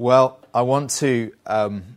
Well, I want to um,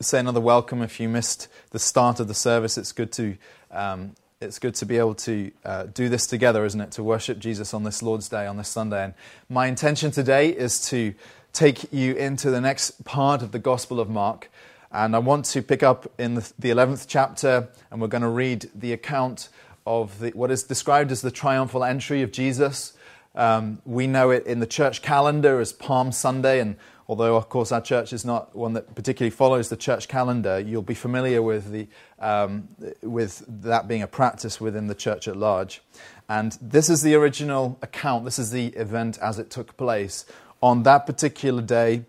say another welcome. If you missed the start of the service, it's good to um, it's good to be able to uh, do this together, isn't it? To worship Jesus on this Lord's Day, on this Sunday. And my intention today is to take you into the next part of the Gospel of Mark. And I want to pick up in the, the 11th chapter, and we're going to read the account of the, what is described as the triumphal entry of Jesus. Um, we know it in the church calendar as Palm Sunday, and although of course our church is not one that particularly follows the church calendar, you'll be familiar with, the, um, with that being a practice within the church at large. And this is the original account, this is the event as it took place on that particular day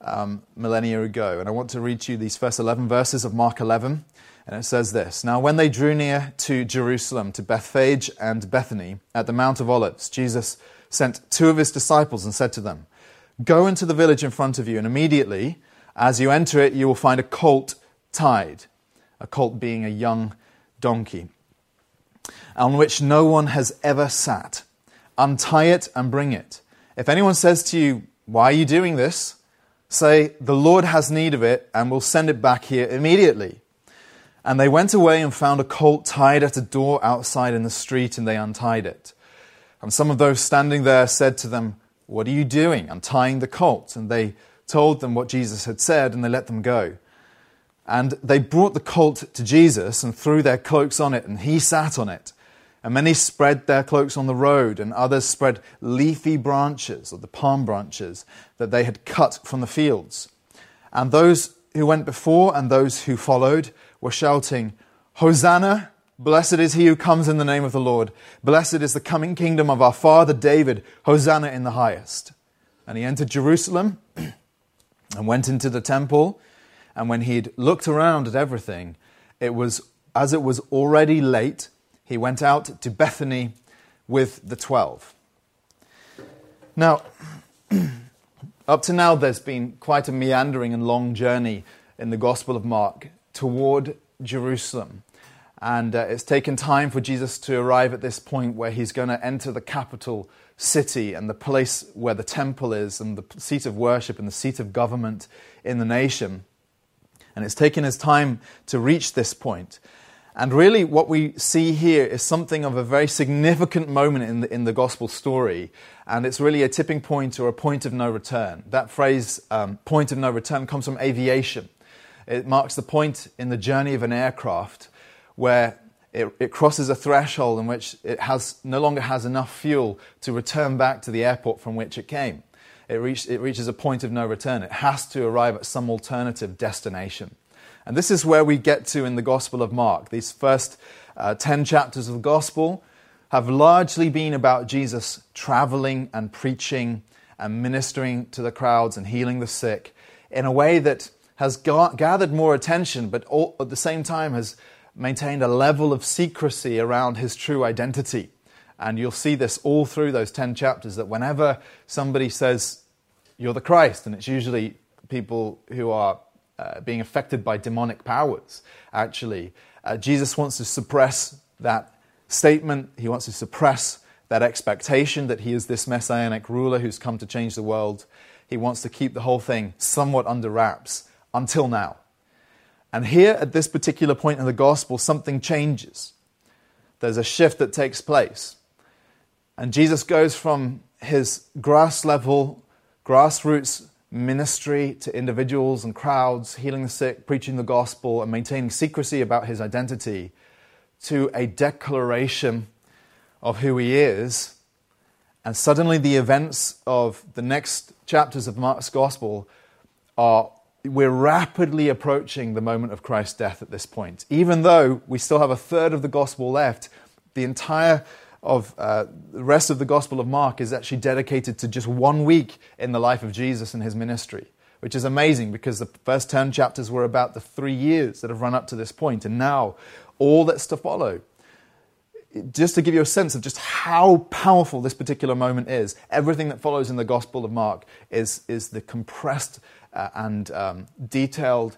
um, millennia ago. And I want to read you these first 11 verses of Mark 11. And it says this Now, when they drew near to Jerusalem, to Bethphage and Bethany, at the Mount of Olives, Jesus sent two of his disciples and said to them, Go into the village in front of you, and immediately, as you enter it, you will find a colt tied, a colt being a young donkey, on which no one has ever sat. Untie it and bring it. If anyone says to you, Why are you doing this? say, The Lord has need of it, and will send it back here immediately. And they went away and found a colt tied at a door outside in the street, and they untied it. And some of those standing there said to them, what are you doing? Untying the colt. And they told them what Jesus had said, and they let them go. And they brought the colt to Jesus and threw their cloaks on it, and he sat on it. And many spread their cloaks on the road, and others spread leafy branches, or the palm branches, that they had cut from the fields. And those who went before and those who followed were shouting, Hosanna! Blessed is he who comes in the name of the Lord. Blessed is the coming kingdom of our father David. Hosanna in the highest. And he entered Jerusalem and went into the temple. And when he'd looked around at everything, it was as it was already late, he went out to Bethany with the twelve. Now, up to now, there's been quite a meandering and long journey in the Gospel of Mark toward Jerusalem. And uh, it's taken time for Jesus to arrive at this point where he's going to enter the capital city and the place where the temple is and the seat of worship and the seat of government in the nation. And it's taken his time to reach this point. And really, what we see here is something of a very significant moment in the, in the gospel story. And it's really a tipping point or a point of no return. That phrase, um, point of no return, comes from aviation. It marks the point in the journey of an aircraft where it, it, crosses a threshold in which it has, no longer has enough fuel to return back to the airport from which it came. It, reach, it reaches a point of no return. It has to arrive at some alternative destination. And this is where we get to in the Gospel of Mark. These first uh, 10 chapters of the Gospel have largely been about Jesus traveling and preaching and ministering to the crowds and healing the sick in a way that has gathered more attention, but all, at the same time has maintained a level of secrecy around his true identity. And you'll see this all through those 10 chapters that whenever somebody says, You're the Christ, and it's usually people who are uh, being affected by demonic powers, actually, uh, Jesus wants to suppress that statement. He wants to suppress that expectation that he is this messianic ruler who's come to change the world. He wants to keep the whole thing somewhat under wraps until now. And here, at this particular point in the gospel, something changes. There's a shift that takes place. And Jesus goes from his grass level, grassroots ministry to individuals and crowds, healing the sick, preaching the gospel, and maintaining secrecy about his identity, to a declaration of who he is. And suddenly, the events of the next chapters of Mark's gospel are we're rapidly approaching the moment of Christ's death at this point. Even though we still have a third of the gospel left, the entire of uh, the rest of the gospel of Mark is actually dedicated to just one week in the life of Jesus and his ministry, which is amazing because the first 10 chapters were about the three years that have run up to this point, and now all that's to follow. Just to give you a sense of just how powerful this particular moment is, everything that follows in the Gospel of Mark is, is the compressed uh, and um, detailed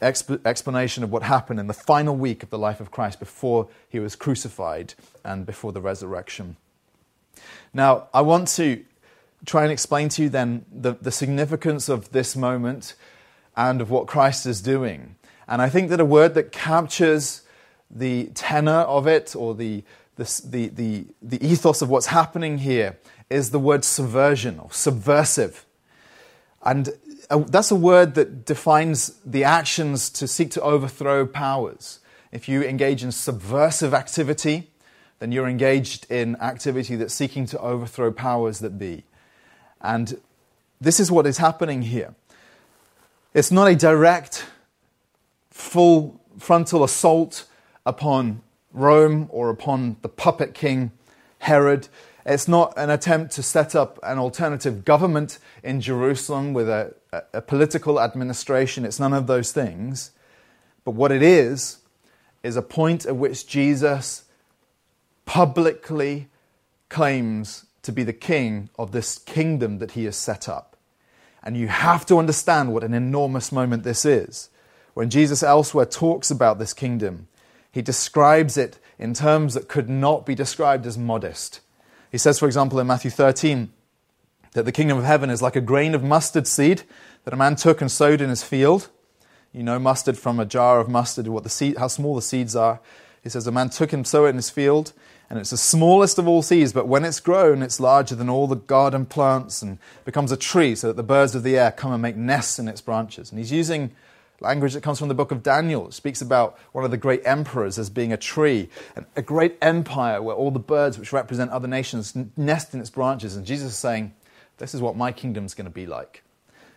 exp- explanation of what happened in the final week of the life of Christ before he was crucified and before the resurrection. Now, I want to try and explain to you then the, the significance of this moment and of what Christ is doing. And I think that a word that captures the tenor of it or the, the, the, the, the ethos of what's happening here is the word subversion or subversive. And uh, that's a word that defines the actions to seek to overthrow powers. If you engage in subversive activity, then you're engaged in activity that's seeking to overthrow powers that be. And this is what is happening here. It's not a direct, full frontal assault upon Rome or upon the puppet king Herod. It's not an attempt to set up an alternative government in Jerusalem with a, a, political administration. It's none of those things. But what it is, is a point at which Jesus publicly claims to be the king of this kingdom that he has set up. And you have to understand what an enormous moment this is. When Jesus elsewhere talks about this kingdom, he describes it in terms that could not be described as modest. He says, for example, in Matthew 13, that the kingdom of heaven is like a grain of mustard seed that a man took and sowed in his field. You know mustard from a jar of mustard, what the seed, how small the seeds are. He says, A man took and sowed it in his field, and it's the smallest of all seeds, but when it's grown, it's larger than all the garden plants and becomes a tree so that the birds of the air come and make nests in its branches. And he's using language that comes from the book of Daniel. It speaks about one of the great emperors as being a tree, a great empire where all the birds which represent other nations nest in its branches. And Jesus is saying, This is what my kingdom's going to be like.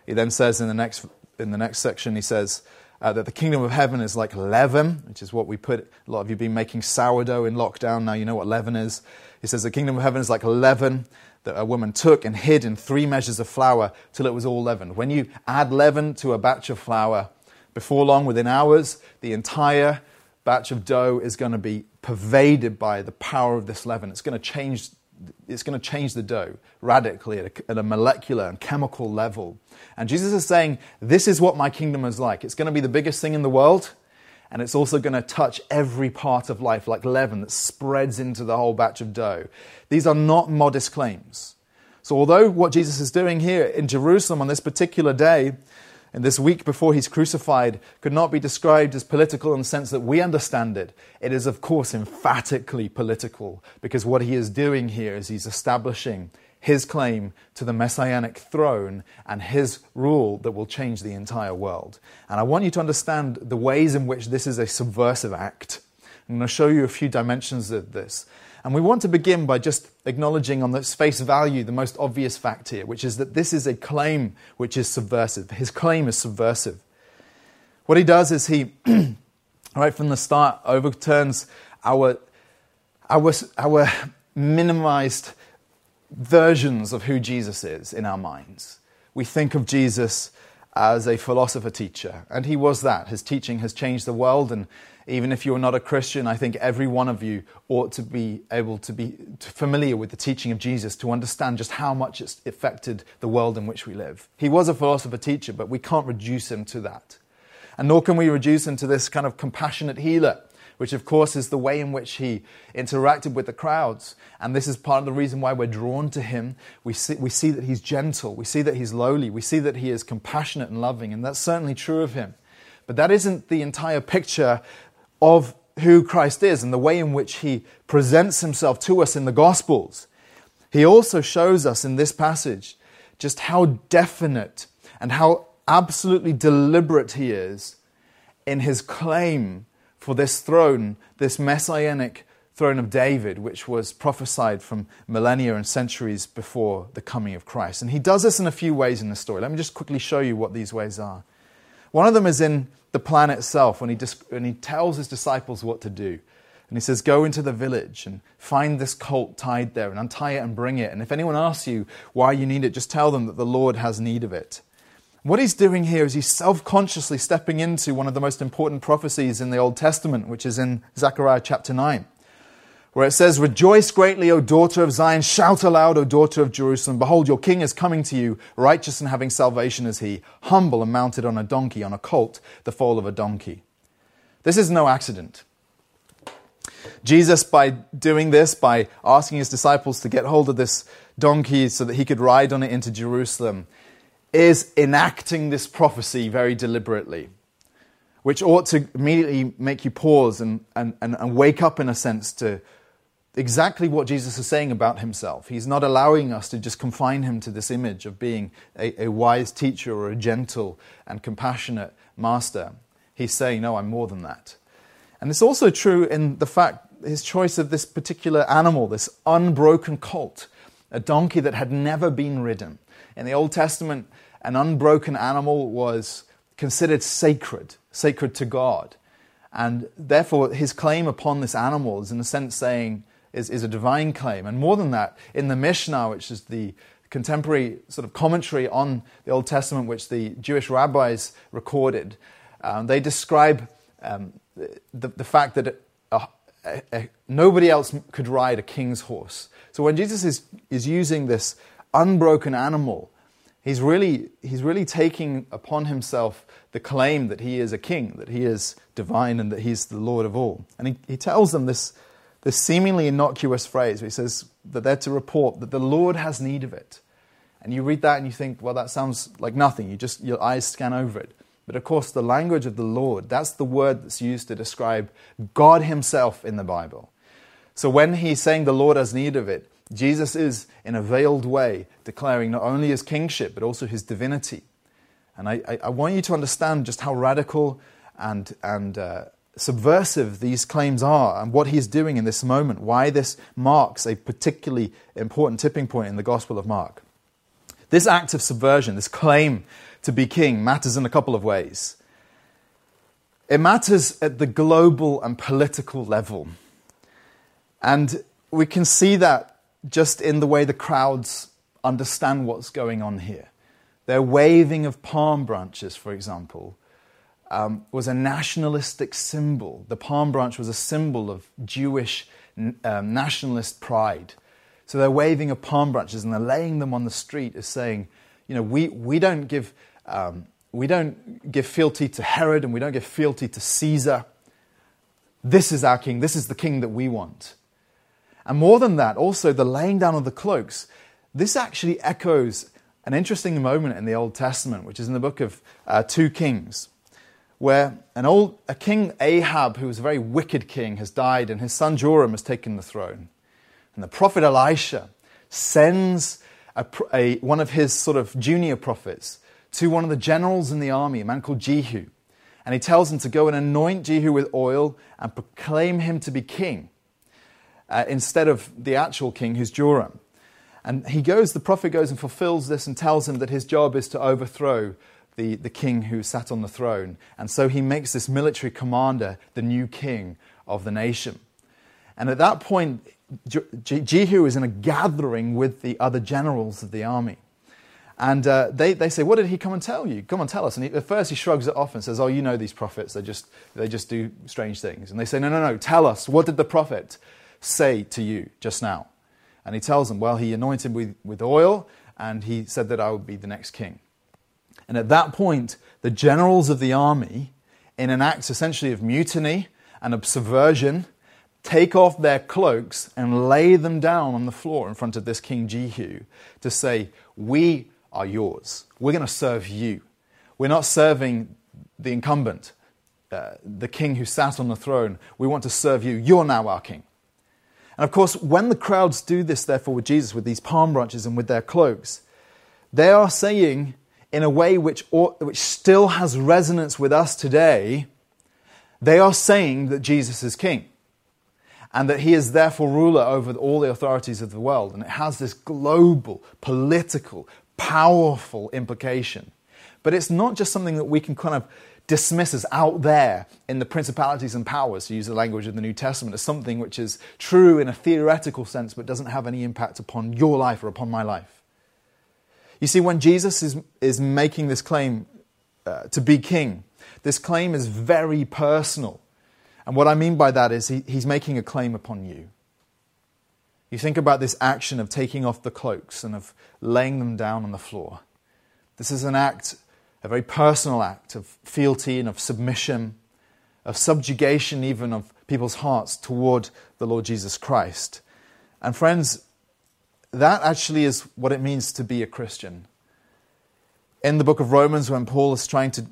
He then says in the next, in the next section, he says, uh, that the kingdom of heaven is like leaven, which is what we put. A lot of you have been making sourdough in lockdown. Now you know what leaven is. He says the kingdom of heaven is like leaven that a woman took and hid in three measures of flour till it was all leavened. When you add leaven to a batch of flour, before long, within hours, the entire batch of dough is going to be pervaded by the power of this leaven. It's going to change, it's going to change the dough radically at a, at a molecular and chemical level. And Jesus is saying, This is what my kingdom is like. It's going to be the biggest thing in the world, and it's also going to touch every part of life like leaven that spreads into the whole batch of dough. These are not modest claims. So, although what Jesus is doing here in Jerusalem on this particular day in this week before he's crucified could not be described as political in the sense that we understand it. It is, of course, emphatically political because what he is doing here is he's establishing his claim to the messianic throne and his rule that will change the entire world. And I want you to understand the ways in which this is a subversive act. I'm going to show you a few dimensions of this. And we want to begin by just acknowledging on its face value the most obvious fact here, which is that this is a claim which is subversive. His claim is subversive. What he does is he, right from the start, overturns our, our, our minimized versions of who Jesus is in our minds. We think of Jesus as a philosopher teacher, and he was that. His teaching has changed the world, and even if you're not a Christian, I think every one of you ought to be able to be familiar with the teaching of Jesus to understand just how much it's affected the world in which we live. He was a philosopher teacher, but we can't reduce him to that. And nor can we reduce him to this kind of compassionate healer, which of course is the way in which he interacted with the crowds. And this is part of the reason why we're drawn to him. We see, we see that he's gentle, we see that he's lowly, we see that he is compassionate and loving, and that's certainly true of him. But that isn't the entire picture of who Christ is and the way in which he presents himself to us in the Gospels. He also shows us in this passage just how definite and how absolutely deliberate he is in his claim for this throne, this messianic throne of David, which was prophesied from millennia and centuries before the coming of Christ. And he does this in a few ways in the story. Let me just quickly show you what these ways are. One of them is in the plan itself when he, when he tells his disciples what to do. And he says, Go into the village and find this colt tied there and untie it and bring it. And if anyone asks you why you need it, just tell them that the Lord has need of it. What he's doing here is he's self consciously stepping into one of the most important prophecies in the Old Testament, which is in Zechariah chapter 9 where it says, Rejoice greatly, O daughter of Zion. Shout aloud, O daughter of Jerusalem. Behold, your king is coming to you, righteous and having salvation is he, humble and mounted on a donkey, on a colt, the foal of a donkey. This is no accident. Jesus, by doing this, by asking his disciples to get hold of this donkey so that he could ride on it into Jerusalem, is enacting this prophecy very deliberately, which ought to immediately make you pause and, and, and, and wake up, in a sense, to exactly what Jesus is saying about himself. He's not allowing us to just confine him to this image of being a, a, wise teacher or a gentle and compassionate master. He's saying, No, I'm more than that. And it's also true in the fact his choice of this particular animal, this unbroken colt, a donkey that had never been ridden. In the Old Testament, an unbroken animal was considered sacred, sacred to God. And therefore, his claim upon this animal is, in a sense, saying, is, is a divine claim. And more than that, in the Mishnah, which is the contemporary sort of commentary on the Old Testament, which the Jewish rabbis recorded, um, they describe um, the, the fact that a, a, a, nobody else could ride a king's horse. So when Jesus is, is using this unbroken animal, he's really, he's really taking upon himself the claim that he is a king, that he is divine, and that he's the Lord of all. And he, he tells them this, this seemingly innocuous phrase where he says that they're to report that the Lord has need of it. And you read that and you think, well, that sounds like nothing. You just, your eyes scan over it. But of course, the language of the Lord, that's the word that's used to describe God Himself in the Bible. So when He's saying the Lord has need of it, Jesus is, in a veiled way, declaring not only His kingship, but also His divinity. And I, I, want you to understand just how radical and, and uh, subversive these claims are and what He's doing in this moment, why this marks a particularly important tipping point in the Gospel of Mark. This act of subversion, this claim to be king matters in a couple of ways. It matters at the global and political level. And we can see that just in the way the crowds understand what's going on here. Their waving of palm branches, for example, um, was a nationalistic symbol. The palm branch was a symbol of Jewish um, nationalist pride. So they're waving of palm branches and they're laying them on the street as saying, you know, we, we don't give um, we don't give fealty to Herod and we don't give fealty to Caesar. This is our king. This is the king that we want. And more than that, also the laying down of the cloaks. This actually echoes an interesting moment in the Old Testament, which is in the book of uh, 2 Kings, where an old, a king Ahab, who was a very wicked king, has died and his son Joram has taken the throne. And the prophet Elisha sends a, a, one of his sort of junior prophets to one of the generals in the army, a man called Jehu. And he tells him to go and anoint Jehu with oil and proclaim him to be king uh, instead of the actual king, who's Joram. And he goes, the prophet goes and fulfills this and tells him that his job is to overthrow the, the king who sat on the throne. And so he makes this military commander the new king of the nation. And at that point, Jehu is in a gathering with the other generals of the army. And uh, they, they say, What did he come and tell you? Come and tell us. And he, at first he shrugs it off and says, Oh, you know these prophets. They just, they just do strange things. And they say, No, no, no. Tell us. What did the prophet say to you just now? And he tells them, Well, he anointed me with, with oil and he said that I would be the next king. And at that point, the generals of the army, in an act essentially of mutiny and of subversion, take off their cloaks and lay them down on the floor in front of this King Jehu to say, We are yours. We're going to serve you. We're not serving the incumbent, uh, the king who sat on the throne. We want to serve you. You're now our king. And of course, when the crowds do this, therefore, with Jesus, with these palm branches and with their cloaks, they are saying, in a way which, which still has resonance with us today, they are saying that Jesus is king and that he is therefore ruler over all the authorities of the world. And it has this global, political, powerful implication. But it's not just something that we can kind of dismiss as out there in the principalities and powers, to use the language of the New Testament, as something which is true in a theoretical sense but doesn't have any impact upon your life or upon my life. You see, when Jesus is, is making this claim uh, to be king, this claim is very personal. And what I mean by that is he, he's making a claim upon you. You think about this action of taking off the cloaks and of laying them down on the floor. This is an act, a very personal act of fealty and of submission, of subjugation, even of people's hearts toward the Lord Jesus Christ. And friends, that actually is what it means to be a Christian. In the book of Romans, when Paul is trying to,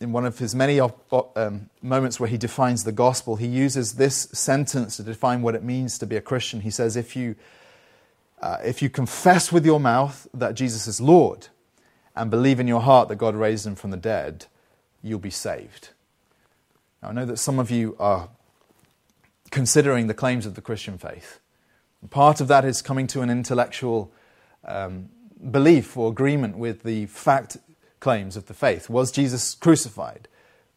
in one of his many um, moments where he defines the gospel, he uses this sentence to define what it means to be a Christian. He says, If you, uh, if you confess with your mouth that Jesus is Lord and believe in your heart that God raised him from the dead, you'll be saved. Now, I know that some of you are considering the claims of the Christian faith. Part of that is coming to an intellectual um, belief or agreement with the fact claims of the faith. Was Jesus crucified?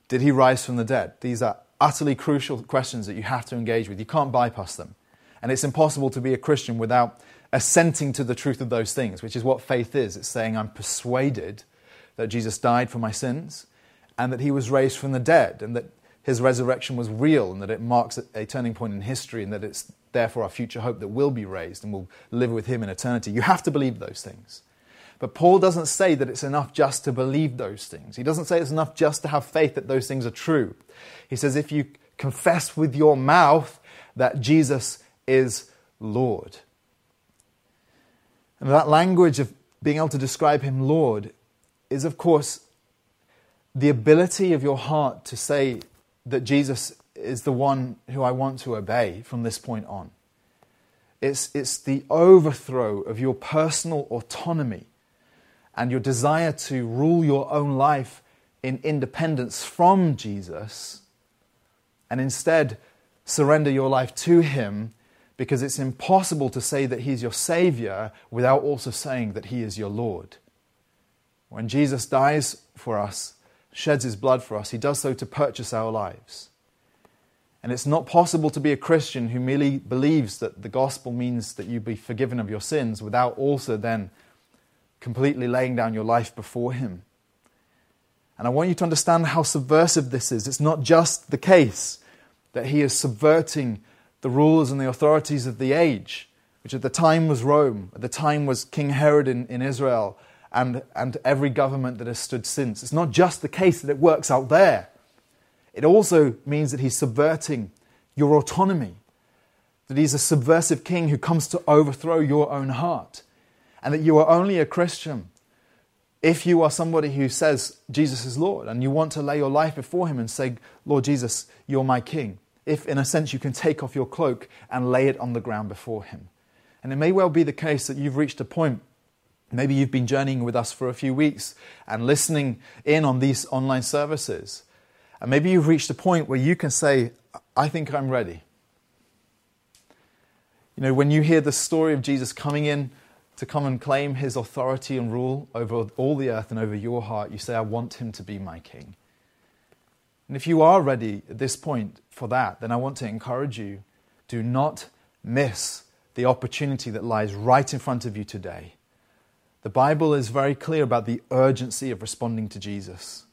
Did he rise from the dead? These are utterly crucial questions that you have to engage with. You can't bypass them. And it's impossible to be a Christian without assenting to the truth of those things, which is what faith is. It's saying, I'm persuaded that Jesus died for my sins and that he was raised from the dead and that his resurrection was real and that it marks a turning point in history and that it's therefore our future hope that we'll be raised and we'll live with him in eternity. You have to believe those things. But Paul doesn't say that it's enough just to believe those things. He doesn't say it's enough just to have faith that those things are true. He says if you confess with your mouth that Jesus is Lord. And that language of being able to describe him Lord is, of course, the ability of your heart to say that Jesus is the one who I want to obey from this point on. It's, it's the overthrow of your personal autonomy and your desire to rule your own life in independence from Jesus and instead surrender your life to Him because it's impossible to say that He's your Savior without also saying that He is your Lord. When Jesus dies for us, sheds his blood for us, he does so to purchase our lives. And it's not possible to be a Christian who merely believes that the gospel means that you be forgiven of your sins without also then completely laying down your life before him. And I want you to understand how subversive this is. It's not just the case that he is subverting the rulers and the authorities of the age, which at the time was Rome, at the time was King Herod in, in Israel, and, and every government that has stood since. It's not just the case that it works out there, it also means that he's subverting your autonomy, that he's a subversive king who comes to overthrow your own heart, and that you are only a Christian if you are somebody who says Jesus is Lord and you want to lay your life before him and say, Lord Jesus, you're my king. If, in a sense, you can take off your cloak and lay it on the ground before him. And it may well be the case that you've reached a point Maybe you've been journeying with us for a few weeks and listening in on these online services. And maybe you've reached a point where you can say, I think I'm ready. You know, when you hear the story of Jesus coming in to come and claim his authority and rule over all the earth and over your heart, you say, I want him to be my king. And if you are ready at this point for that, then I want to encourage you do not miss the opportunity that lies right in front of you today the Bible is very clear about the urgency of responding to Jesus.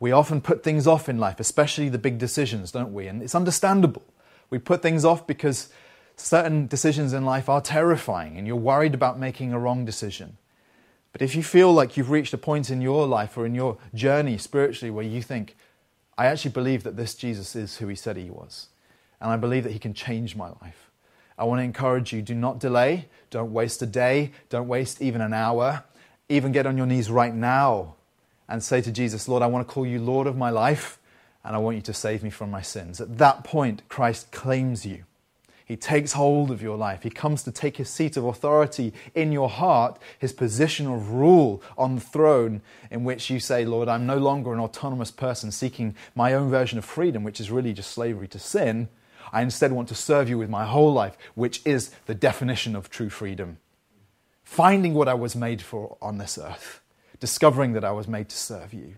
We often put things off in life, especially the big decisions, don't we? And it's understandable. We put things off because certain decisions in life are terrifying and you're worried about making a wrong decision. But if you feel like you've reached a point in your life or in your journey spiritually where you think, I actually believe that this Jesus is who he said he was, and I believe that he can change my life, I want to encourage you do not delay. Don't waste a day. Don't waste even an hour. Even get on your knees right now and say to Jesus, Lord, I want to call you Lord of my life and I want you to save me from my sins. At that point, Christ claims you. He takes hold of your life. He comes to take his seat of authority in your heart, his position of rule on the throne, in which you say, Lord, I'm no longer an autonomous person seeking my own version of freedom, which is really just slavery to sin. I instead want to serve you with my whole life, which is the definition of true freedom. Finding what I was made for on this earth, discovering that I was made to serve you.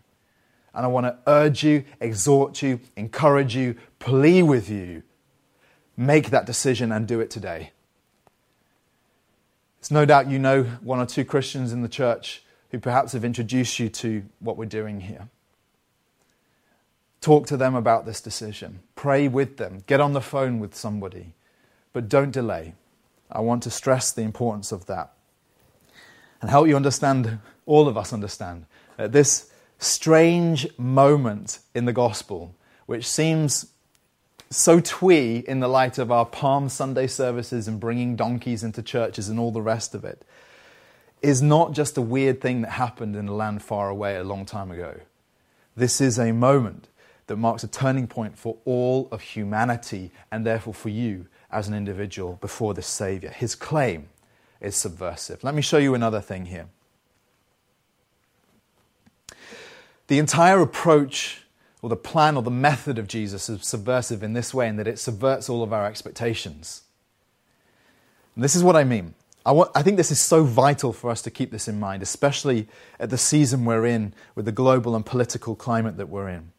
And I want to urge you, exhort you, encourage you, plea with you. Make that decision and do it today. It's no doubt you know one or two Christians in the church who perhaps have introduced you to what we're doing here. Talk to them about this decision. Pray with them. Get on the phone with somebody. But don't delay. I want to stress the importance of that and help you understand, all of us understand, that this strange moment in the gospel, which seems so twee in the light of our Palm Sunday services and bringing donkeys into churches and all the rest of it, is not just a weird thing that happened in a land far away a long time ago. This is a moment that marks a turning point for all of humanity and therefore for you as an individual before the Savior. His claim is subversive. Let me show you another thing here. The entire approach or the plan or the method of Jesus is subversive in this way, in that it subverts all of our expectations. And this is what I mean. I, want, I think this is so vital for us to keep this in mind, especially at the season we're in with the global and political climate that we're in.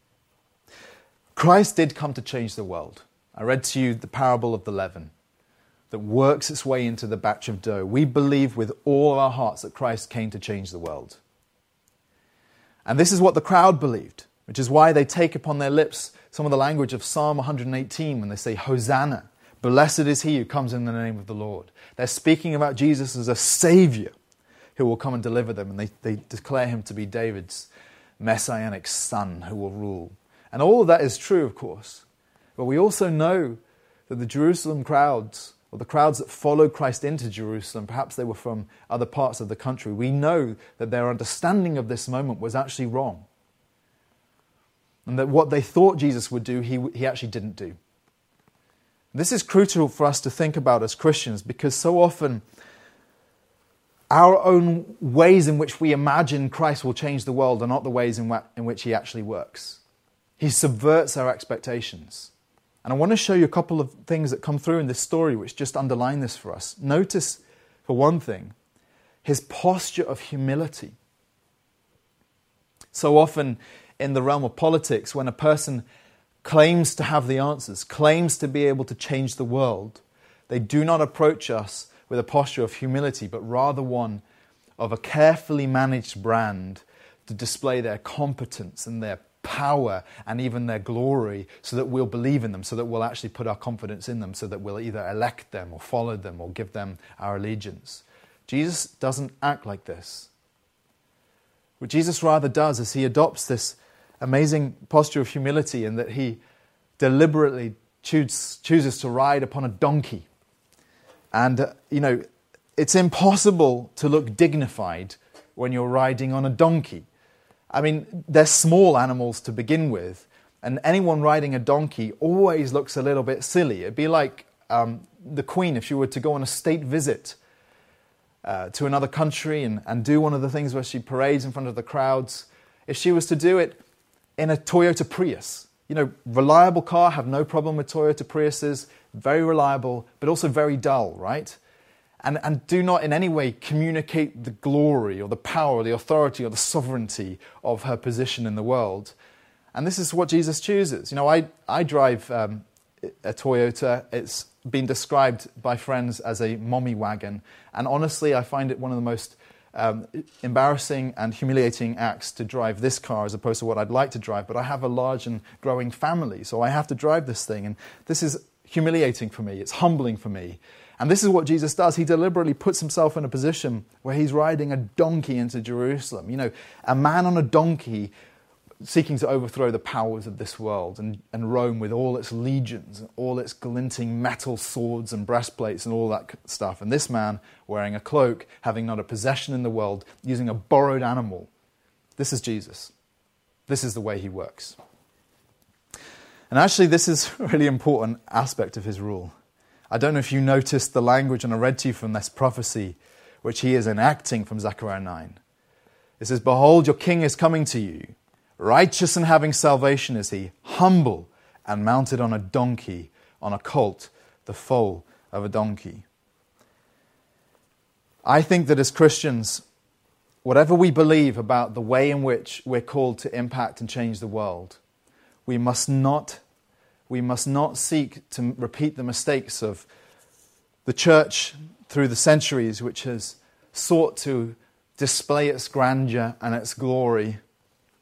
Christ did come to change the world. I read to you the parable of the leaven that works its way into the batch of dough. We believe with all our hearts that Christ came to change the world. And this is what the crowd believed, which is why they take upon their lips some of the language of Psalm 118 when they say, Hosanna, blessed is he who comes in the name of the Lord. They're speaking about Jesus as a Savior who will come and deliver them, and they, they declare him to be David's messianic son who will rule. And all of that is true, of course. But we also know that the Jerusalem crowds, or the crowds that followed Christ into Jerusalem, perhaps they were from other parts of the country, we know that their understanding of this moment was actually wrong. And that what they thought Jesus would do, he, he actually didn't do. This is crucial for us to think about as Christians because so often our own ways in which we imagine Christ will change the world are not the ways in, in which he actually works. He subverts our expectations. And I want to show you a couple of things that come through in this story which just underline this for us. Notice, for one thing, his posture of humility. So often in the realm of politics, when a person claims to have the answers, claims to be able to change the world, they do not approach us with a posture of humility, but rather one of a carefully managed brand to display their competence and their power and even their glory so that we'll believe in them, so that we'll actually put our confidence in them, so that we'll either elect them or follow them or give them our allegiance. Jesus doesn't act like this. What Jesus rather does is he adopts this amazing posture of humility in that he deliberately choose, chooses to ride upon a donkey. And, uh, you know, it's impossible to look dignified when you're riding on a donkey. I mean, they're small animals to begin with, and anyone riding a donkey always looks a little bit silly. It'd be like um, the Queen if she were to go on a state visit uh, to another country and, and do one of the things where she parades in front of the crowds. If she was to do it in a Toyota Prius. You know, reliable car, have no problem with Toyota Priuses, very reliable, but also very dull, right? And, and do not in any way communicate the glory or the power or the authority or the sovereignty of her position in the world. And this is what Jesus chooses. You know, I, I drive um, a Toyota. It's been described by friends as a mommy wagon. And honestly, I find it one of the most um, embarrassing and humiliating acts to drive this car as opposed to what I'd like to drive, but I have a large and growing family, so I have to drive this thing. And this is humiliating for me, it's humbling for me. And this is what Jesus does. He deliberately puts himself in a position where he's riding a donkey into Jerusalem. You know, a man on a donkey seeking to overthrow the powers of this world and, and Rome with all its legions, and all its glinting metal swords and breastplates and all that stuff. And this man wearing a cloak, having not a possession in the world, using a borrowed animal. This is Jesus. This is the way he works. And actually, this is a really important aspect of his rule. I don't know if you noticed the language, and I read to you from this prophecy, which he is enacting from Zechariah 9. It says, Behold, your king is coming to you Righteous and having salvation is he, humble and mounted on a donkey, on a colt, the foal of a donkey. I think that as Christians, whatever we believe about the way in which we're called to impact and change the world, we must not, we must not seek to repeat the mistakes of the church through the centuries, which has sought to display its grandeur and its glory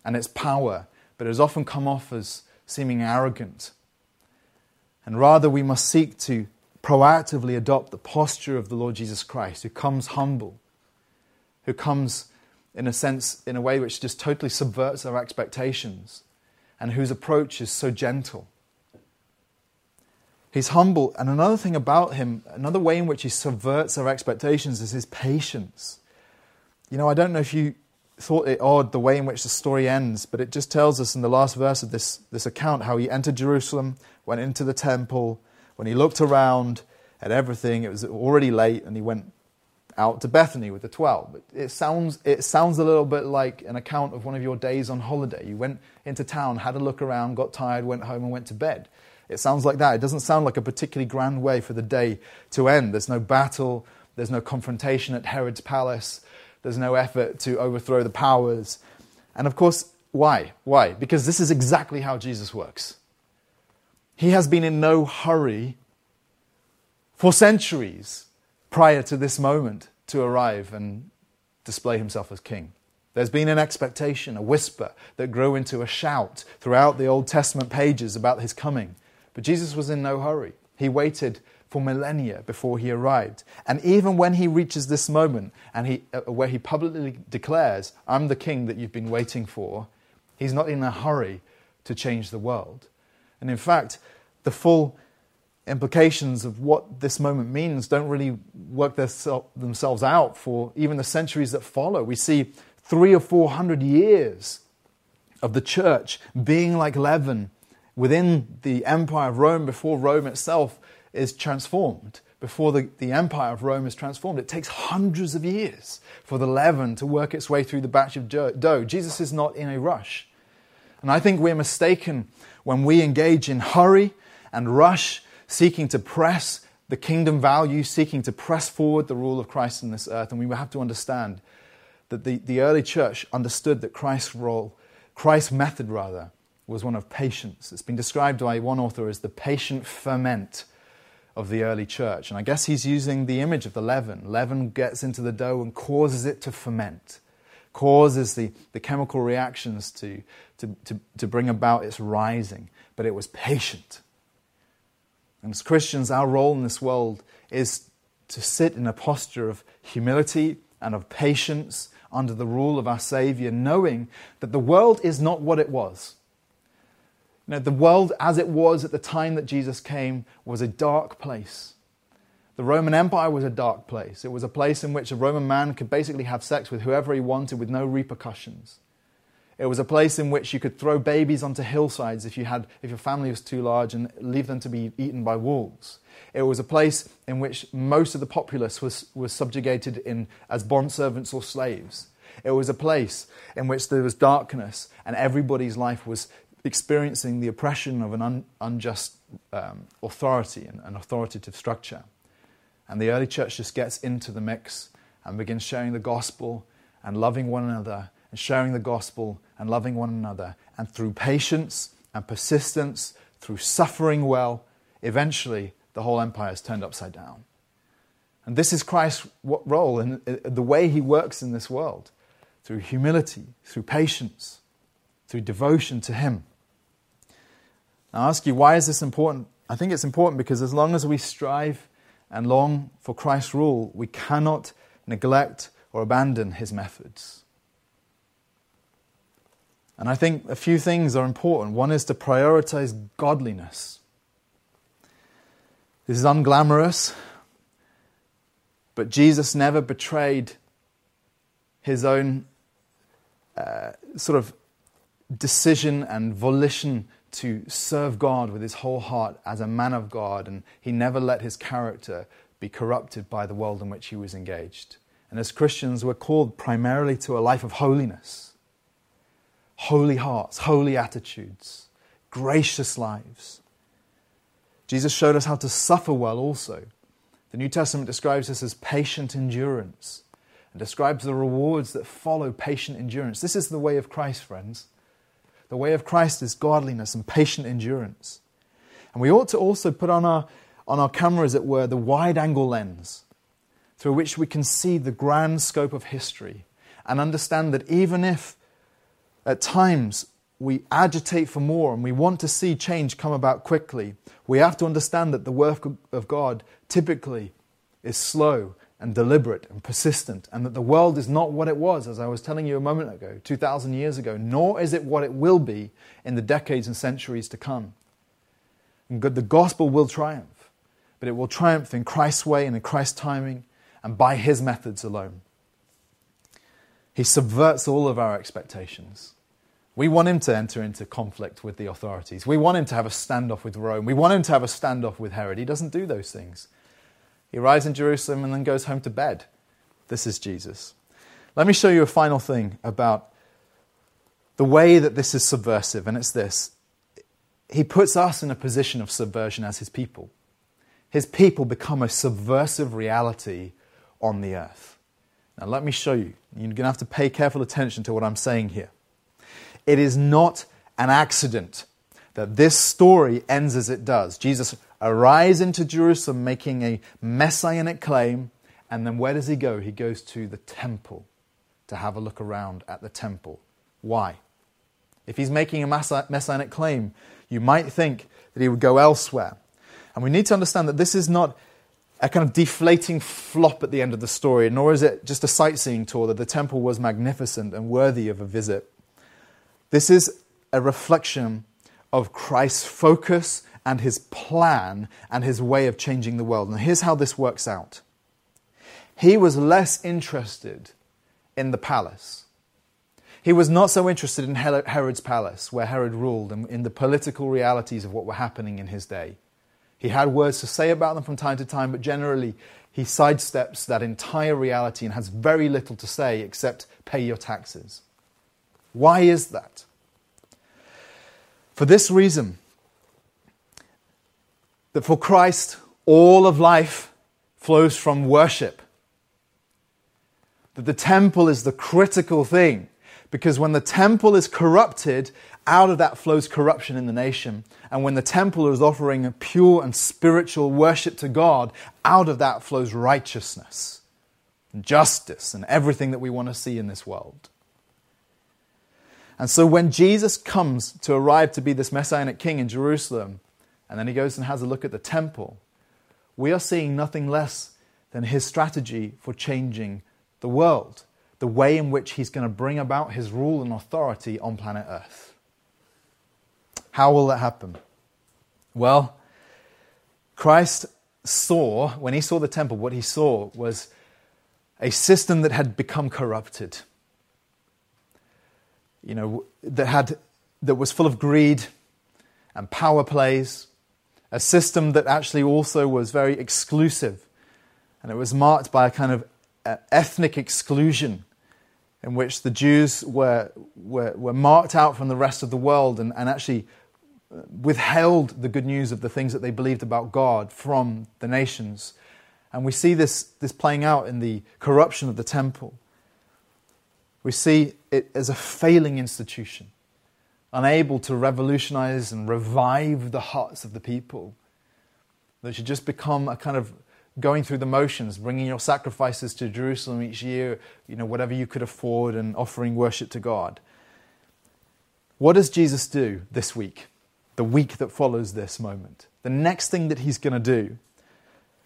and its power, but it has often come off as seeming arrogant. And rather, we must seek to proactively adopt the posture of the Lord Jesus Christ, who comes humble, who comes, in a sense, in a way which just totally subverts our expectations, and whose approach is so gentle. He's humble. And another thing about him, another way in which he subverts our expectations is his patience. You know, I don't know if you thought it odd the way in which the story ends, but it just tells us in the last verse of this, this account how he entered Jerusalem, went into the temple. When he looked around at everything, it was already late, and he went out to Bethany with the 12. It sounds, it sounds a little bit like an account of one of your days on holiday. You went into town, had a look around, got tired, went home, and went to bed. It sounds like that. It doesn't sound like a particularly grand way for the day to end. There's no battle, there's no confrontation at Herod's palace, there's no effort to overthrow the powers. And of course, why? Why? Because this is exactly how Jesus works. He has been in no hurry for centuries prior to this moment to arrive and display himself as king. There's been an expectation, a whisper that grew into a shout throughout the Old Testament pages about his coming. But Jesus was in no hurry. He waited for millennia before he arrived. And even when he reaches this moment and he, uh, where he publicly declares, I'm the king that you've been waiting for, he's not in a hurry to change the world. And in fact, the full implications of what this moment means don't really work themselves out for even the centuries that follow. We see three or four hundred years of the church being like leaven within the empire of Rome before Rome itself is transformed. Before the, the empire of Rome is transformed, it takes hundreds of years for the leaven to work its way through the batch of dough. Jesus is not in a rush. And I think we're mistaken when we engage in hurry and rush, seeking to press the kingdom value, seeking to press forward the rule of Christ in this earth. And we have to understand that the, the early church understood that Christ's role, Christ's method rather, was one of patience. It's been described by one author as the patient ferment of the early church. And I guess he's using the image of the leaven. Leaven gets into the dough and causes it to ferment, causes the, the chemical reactions to, to, to, to bring about its rising. But it was patient. And as Christians, our role in this world is to sit in a posture of humility and of patience under the rule of our Savior, knowing that the world is not what it was. You know, the world as it was at the time that Jesus came was a dark place. The Roman Empire was a dark place. It was a place in which a Roman man could basically have sex with whoever he wanted with no repercussions. It was a place in which you could throw babies onto hillsides if, you had, if your family was too large and leave them to be eaten by wolves. It was a place in which most of the populace was, was subjugated in, as bondservants or slaves. It was a place in which there was darkness and everybody's life was experiencing the oppression of an un, unjust um, authority and an authoritative structure. And the early church just gets into the mix and begins sharing the gospel and loving one another and sharing the gospel and loving one another. And through patience and persistence, through suffering well, eventually the whole empire is turned upside down. And this is Christ's role and the way he works in this world through humility, through patience, through devotion to him. I ask you, why is this important? I think it's important because as long as we strive and long for Christ's rule, we cannot neglect or abandon his methods. And I think a few things are important. One is to prioritize godliness. This is unglamorous, but Jesus never betrayed his own uh, sort of decision and volition to serve God with his whole heart as a man of God, and he never let his character be corrupted by the world in which he was engaged. And as Christians, we're called primarily to a life of holiness, holy hearts, holy attitudes, gracious lives. Jesus showed us how to suffer well also. The New Testament describes this as patient endurance and describes the rewards that follow patient endurance. This is the way of Christ, friends. The way of Christ is godliness and patient endurance. And we ought to also put on our, on our camera, as it were, the wide angle lens through which we can see the grand scope of history and understand that even if at times we agitate for more and we want to see change come about quickly, we have to understand that the work of God typically is slow and deliberate and persistent, and that the world is not what it was, as I was telling you a moment ago, 2,000 years ago, nor is it what it will be in the decades and centuries to come. And the gospel will triumph, but it will triumph in Christ's way and in Christ's timing and by his methods alone. He subverts all of our expectations. We want him to enter into conflict with the authorities. We want him to have a standoff with Rome. We want him to have a standoff with Herod. He doesn't do those things. He arrives in Jerusalem and then goes home to bed. This is Jesus. Let me show you a final thing about the way that this is subversive, and it's this. He puts us in a position of subversion as his people. His people become a subversive reality on the earth. Now, let me show you. You're going to have to pay careful attention to what I'm saying here. It is not an accident that this story ends as it does. Jesus arrives into Jerusalem making a messianic claim, and then where does he go? He goes to the temple to have a look around at the temple. Why? If he's making a messianic claim, you might think that he would go elsewhere. And we need to understand that this is not a kind of deflating flop at the end of the story, nor is it just a sightseeing tour that the temple was magnificent and worthy of a visit. This is a reflection of Christ's focus and his plan and his way of changing the world. And here's how this works out he was less interested in the palace. He was not so interested in Herod's palace, where Herod ruled, and in the political realities of what were happening in his day. He had words to say about them from time to time, but generally he sidesteps that entire reality and has very little to say except pay your taxes. Why is that? For this reason that for Christ, all of life flows from worship. That the temple is the critical thing. Because when the temple is corrupted, out of that flows corruption in the nation. And when the temple is offering a pure and spiritual worship to God, out of that flows righteousness, and justice, and everything that we want to see in this world. And so when Jesus comes to arrive to be this messianic king in Jerusalem, and then he goes and has a look at the temple, we are seeing nothing less than his strategy for changing the world, the way in which he's going to bring about his rule and authority on planet Earth. How will that happen? Well, Christ saw, when he saw the temple, what he saw was a system that had become corrupted. You know, that, had, that was full of greed and power plays, a system that actually also was very exclusive. And it was marked by a kind of uh, ethnic exclusion in which the Jews were, were, were marked out from the rest of the world and, and actually withheld the good news of the things that they believed about God from the nations. And we see this, this playing out in the corruption of the temple. We see it as a failing institution, unable to revolutionize and revive the hearts of the people. That should just become a kind of going through the motions, bringing your sacrifices to Jerusalem each year, you know, whatever you could afford, and offering worship to God. What does Jesus do this week? the week that follows this moment. The next thing that he's going to do,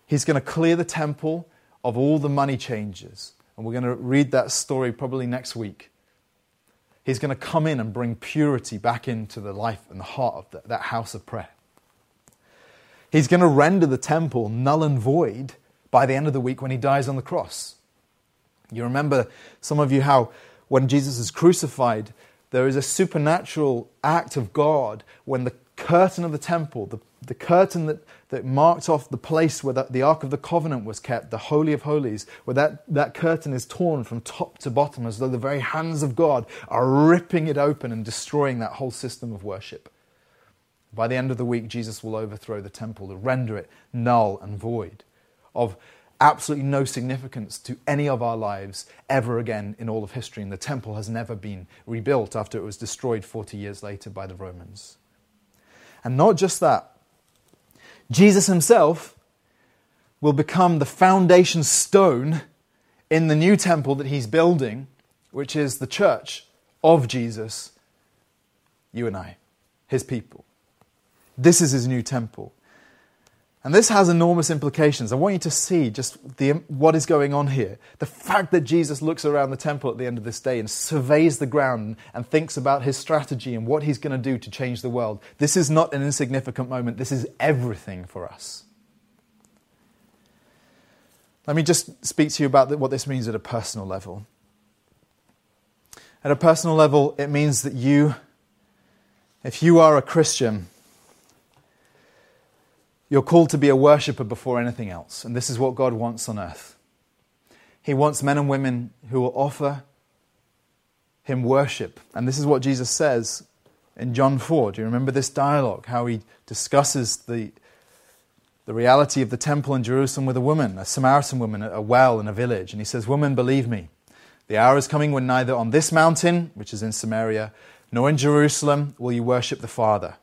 he's going to clear the temple of all the money changers. And we're going to read that story probably next week. He's going to come in and bring purity back into the life and the heart of the, that house of prayer. He's going to render the temple null and void by the end of the week when he dies on the cross. You remember, some of you, how when Jesus is crucified, there is a supernatural act of God when the curtain of the temple, the, the curtain that, that marked off the place where the, the Ark of the Covenant was kept, the Holy of Holies, where that, that curtain is torn from top to bottom as though the very hands of God are ripping it open and destroying that whole system of worship. By the end of the week, Jesus will overthrow the temple to render it null and void, of absolutely no significance to any of our lives ever again in all of history. And the temple has never been rebuilt after it was destroyed 40 years later by the Romans. And not just that, Jesus himself will become the foundation stone in the new temple that he's building, which is the church of Jesus, you and I, his people. This is his new temple. And this has enormous implications. I want you to see just the, what is going on here. The fact that Jesus looks around the temple at the end of this day and surveys the ground and thinks about his strategy and what he's going to do to change the world. This is not an insignificant moment. This is everything for us. Let me just speak to you about what this means at a personal level. At a personal level, it means that you, if you are a Christian, you're called to be a worshiper before anything else. And this is what God wants on earth. He wants men and women who will offer Him worship. And this is what Jesus says in John 4. Do you remember this dialogue? How He discusses the, the reality of the temple in Jerusalem with a woman, a Samaritan woman at a well in a village. And He says, Woman, believe me, the hour is coming when neither on this mountain, which is in Samaria, nor in Jerusalem will you worship the Father.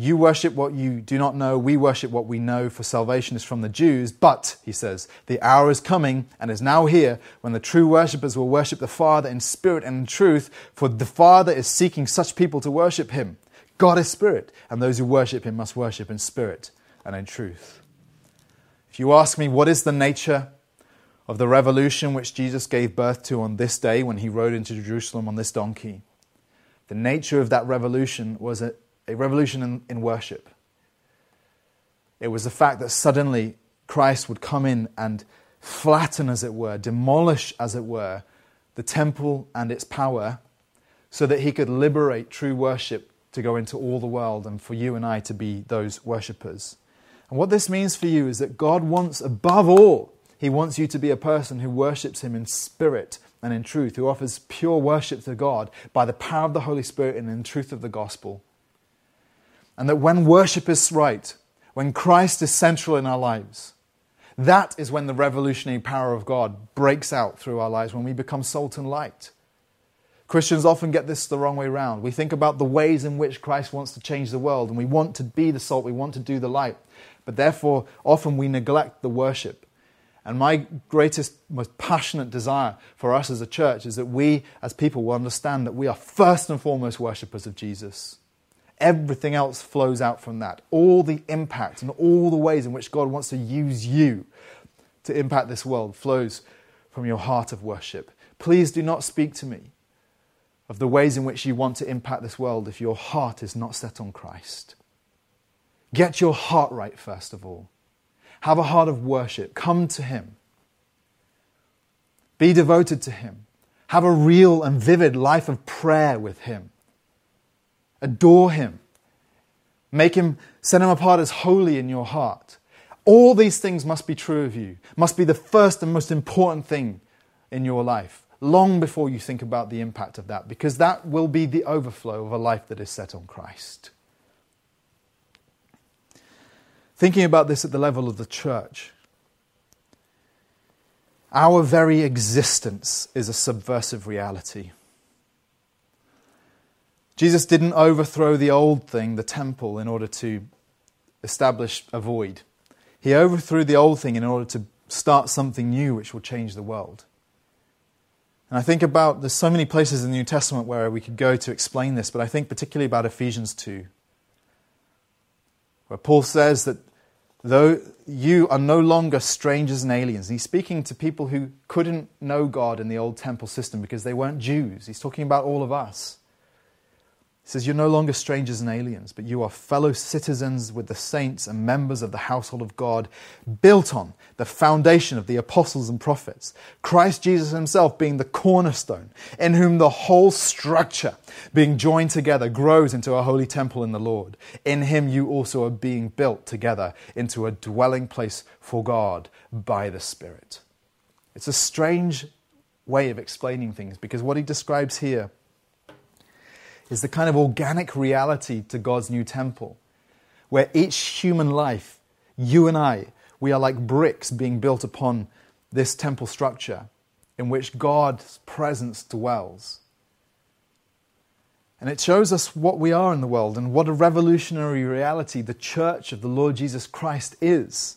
You worship what you do not know, we worship what we know, for salvation is from the Jews. But, he says, the hour is coming and is now here when the true worshippers will worship the Father in spirit and in truth, for the Father is seeking such people to worship him. God is spirit, and those who worship him must worship in spirit and in truth. If you ask me, what is the nature of the revolution which Jesus gave birth to on this day when he rode into Jerusalem on this donkey? The nature of that revolution was a a revolution in, in worship. It was the fact that suddenly Christ would come in and flatten, as it were, demolish, as it were, the temple and its power so that he could liberate true worship to go into all the world and for you and I to be those worshippers. And what this means for you is that God wants, above all, He wants you to be a person who worships Him in spirit and in truth, who offers pure worship to God by the power of the Holy Spirit and in truth of the gospel. And that when worship is right, when Christ is central in our lives, that is when the revolutionary power of God breaks out through our lives, when we become salt and light. Christians often get this the wrong way around. We think about the ways in which Christ wants to change the world, and we want to be the salt, we want to do the light. But therefore, often we neglect the worship. And my greatest, most passionate desire for us as a church is that we, as people, will understand that we are first and foremost worshippers of Jesus. Everything else flows out from that. All the impact and all the ways in which God wants to use you to impact this world flows from your heart of worship. Please do not speak to me of the ways in which you want to impact this world if your heart is not set on Christ. Get your heart right, first of all. Have a heart of worship. Come to Him. Be devoted to Him. Have a real and vivid life of prayer with Him. Adore him. Make him, set him apart as holy in your heart. All these things must be true of you, must be the first and most important thing in your life, long before you think about the impact of that, because that will be the overflow of a life that is set on Christ. Thinking about this at the level of the church, our very existence is a subversive reality. Jesus didn't overthrow the old thing, the temple, in order to establish a void. He overthrew the old thing in order to start something new which will change the world. And I think about, there's so many places in the New Testament where we could go to explain this, but I think particularly about Ephesians 2, where Paul says that though you are no longer strangers and aliens, he's speaking to people who couldn't know God in the old temple system because they weren't Jews. He's talking about all of us. Says, You're no longer strangers and aliens, but you are fellow citizens with the saints and members of the household of God, built on the foundation of the apostles and prophets, Christ Jesus himself being the cornerstone, in whom the whole structure, being joined together, grows into a holy temple in the Lord. In him you also are being built together into a dwelling place for God by the Spirit. It's a strange way of explaining things because what he describes here is the kind of organic reality to God's new temple, where each human life, you and I, we are like bricks being built upon this temple structure in which God's presence dwells. And it shows us what we are in the world and what a revolutionary reality the church of the Lord Jesus Christ is.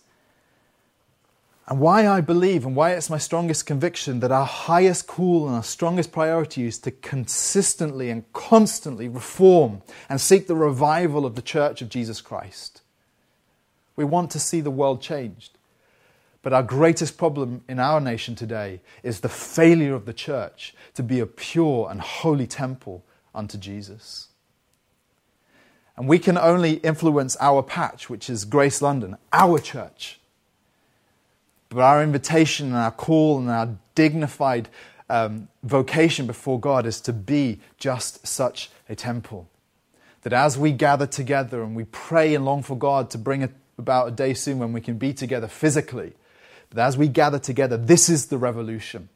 And why I believe and why it's my strongest conviction that our highest call and our strongest priority is to consistently and constantly reform and seek the revival of the church of Jesus Christ. We want to see the world changed. But our greatest problem in our nation today is the failure of the church to be a pure and holy temple unto Jesus. And we can only influence our patch, which is Grace London, our church. But our invitation and our call and our dignified um, vocation before God is to be just such a temple. That as we gather together and we pray and long for God to bring about a day soon when we can be together physically, that as we gather together, this is the revolution.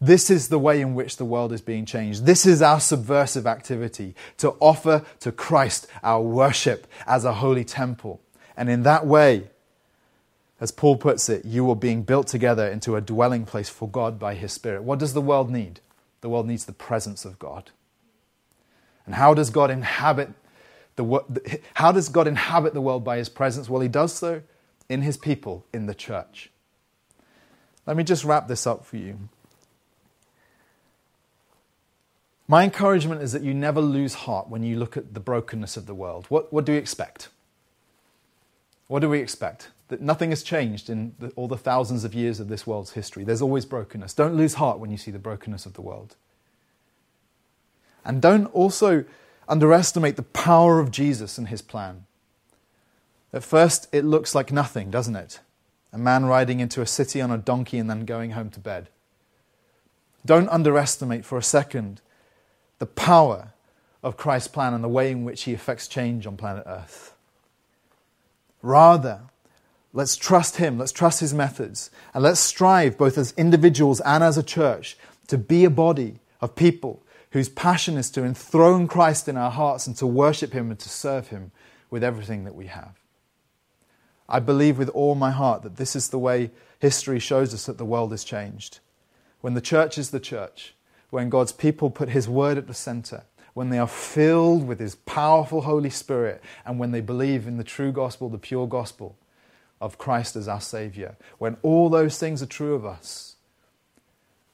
This is the way in which the world is being changed. This is our subversive activity to offer to Christ our worship as a holy temple. And in that way, as Paul puts it, you are being built together into a dwelling place for God by His Spirit. What does the world need? The world needs the presence of God. And how does God inhabit the how does God inhabit the world by His presence? Well, He does so in His people, in the church. Let me just wrap this up for you. My encouragement is that you never lose heart when you look at the brokenness of the world. What, what do we expect? What do we expect? That nothing has changed in the, all the thousands of years of this world's history. There's always brokenness. Don't lose heart when you see the brokenness of the world. And don't also underestimate the power of Jesus and his plan. At first, it looks like nothing, doesn't it? A man riding into a city on a donkey and then going home to bed. Don't underestimate for a second the power of Christ's plan and the way in which he affects change on planet Earth. Rather, let's trust him, let's trust his methods, and let's strive, both as individuals and as a church, to be a body of people whose passion is to enthrone Christ in our hearts and to worship him and to serve him with everything that we have. I believe with all my heart that this is the way history shows us that the world is changed. When the church is the church, when God's people put His word at the center, when they are filled with His powerful Holy Spirit, and when they believe in the true gospel, the pure gospel of Christ as our Savior, when all those things are true of us,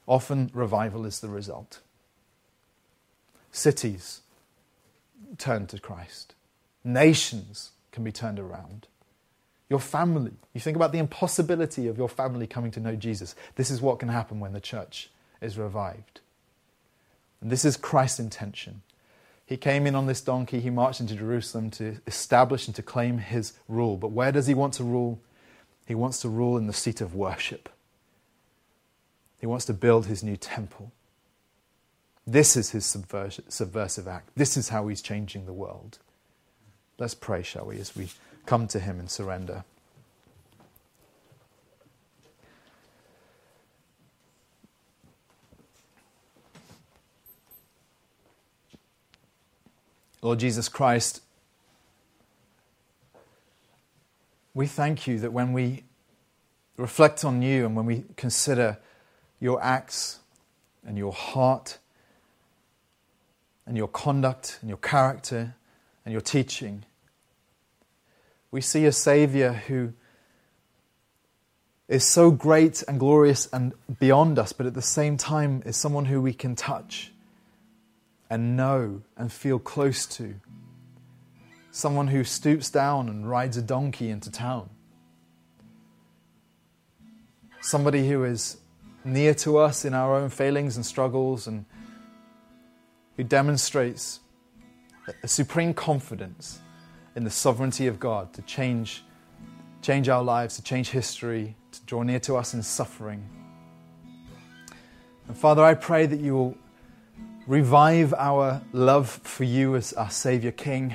often revival is the result. Cities turn to Christ, nations can be turned around. Your family, you think about the impossibility of your family coming to know Jesus. This is what can happen when the church is revived. And this is Christ's intention. He came in on this donkey, he marched into Jerusalem to establish and to claim his rule. But where does he want to rule? He wants to rule in the seat of worship. He wants to build his new temple. This is his subversive act. This is how he's changing the world. Let's pray, shall we, as we come to him and surrender. Lord Jesus Christ, we thank you that when we reflect on you and when we consider your acts and your heart and your conduct and your character and your teaching, we see a Savior who is so great and glorious and beyond us, but at the same time is someone who we can touch and know and feel close to. Someone who stoops down and rides a donkey into town. Somebody who is near to us in our own failings and struggles and who demonstrates a supreme confidence in the sovereignty of God to change, change our lives, to change history, to draw near to us in suffering. And Father, I pray that you will Revive our love for you as our Savior King.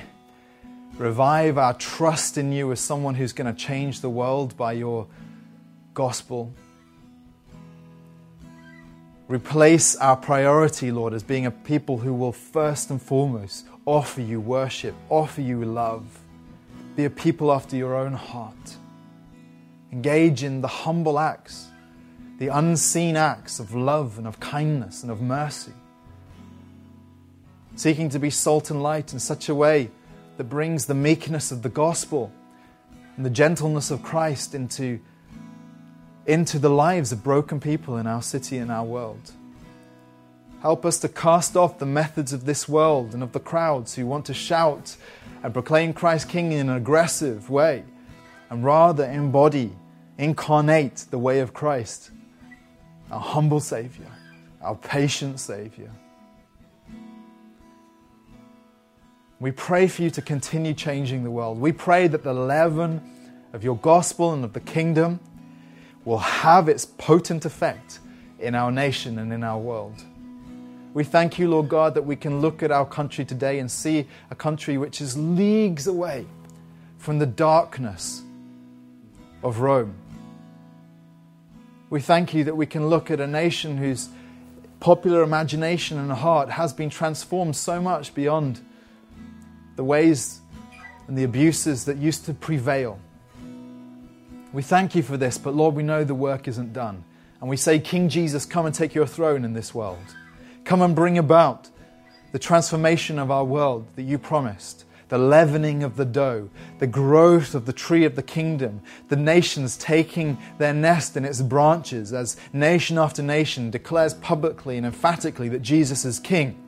Revive our trust in you as someone who's going to change the world by your gospel. Replace our priority, Lord, as being a people who will first and foremost offer you worship, offer you love. Be a people after your own heart. Engage in the humble acts, the unseen acts of love and of kindness and of mercy seeking to be salt and light in such a way that brings the meekness of the gospel and the gentleness of Christ into, into the lives of broken people in our city and our world. Help us to cast off the methods of this world and of the crowds who want to shout and proclaim Christ King in an aggressive way and rather embody, incarnate the way of Christ, our humble Savior, our patient Savior. We pray for you to continue changing the world. We pray that the leaven of your gospel and of the kingdom will have its potent effect in our nation and in our world. We thank you, Lord God, that we can look at our country today and see a country which is leagues away from the darkness of Rome. We thank you that we can look at a nation whose popular imagination and heart has been transformed so much beyond the ways and the abuses that used to prevail. We thank you for this, but Lord, we know the work isn't done. And we say, King Jesus, come and take your throne in this world. Come and bring about the transformation of our world that you promised, the leavening of the dough, the growth of the tree of the kingdom, the nations taking their nest in its branches as nation after nation declares publicly and emphatically that Jesus is King.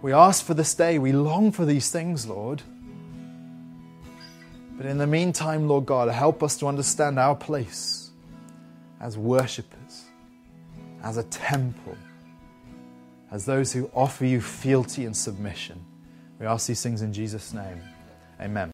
We ask for this day. We long for these things, Lord. But in the meantime, Lord God, help us to understand our place as worshippers, as a temple, as those who offer you fealty and submission. We ask these things in Jesus' name. Amen.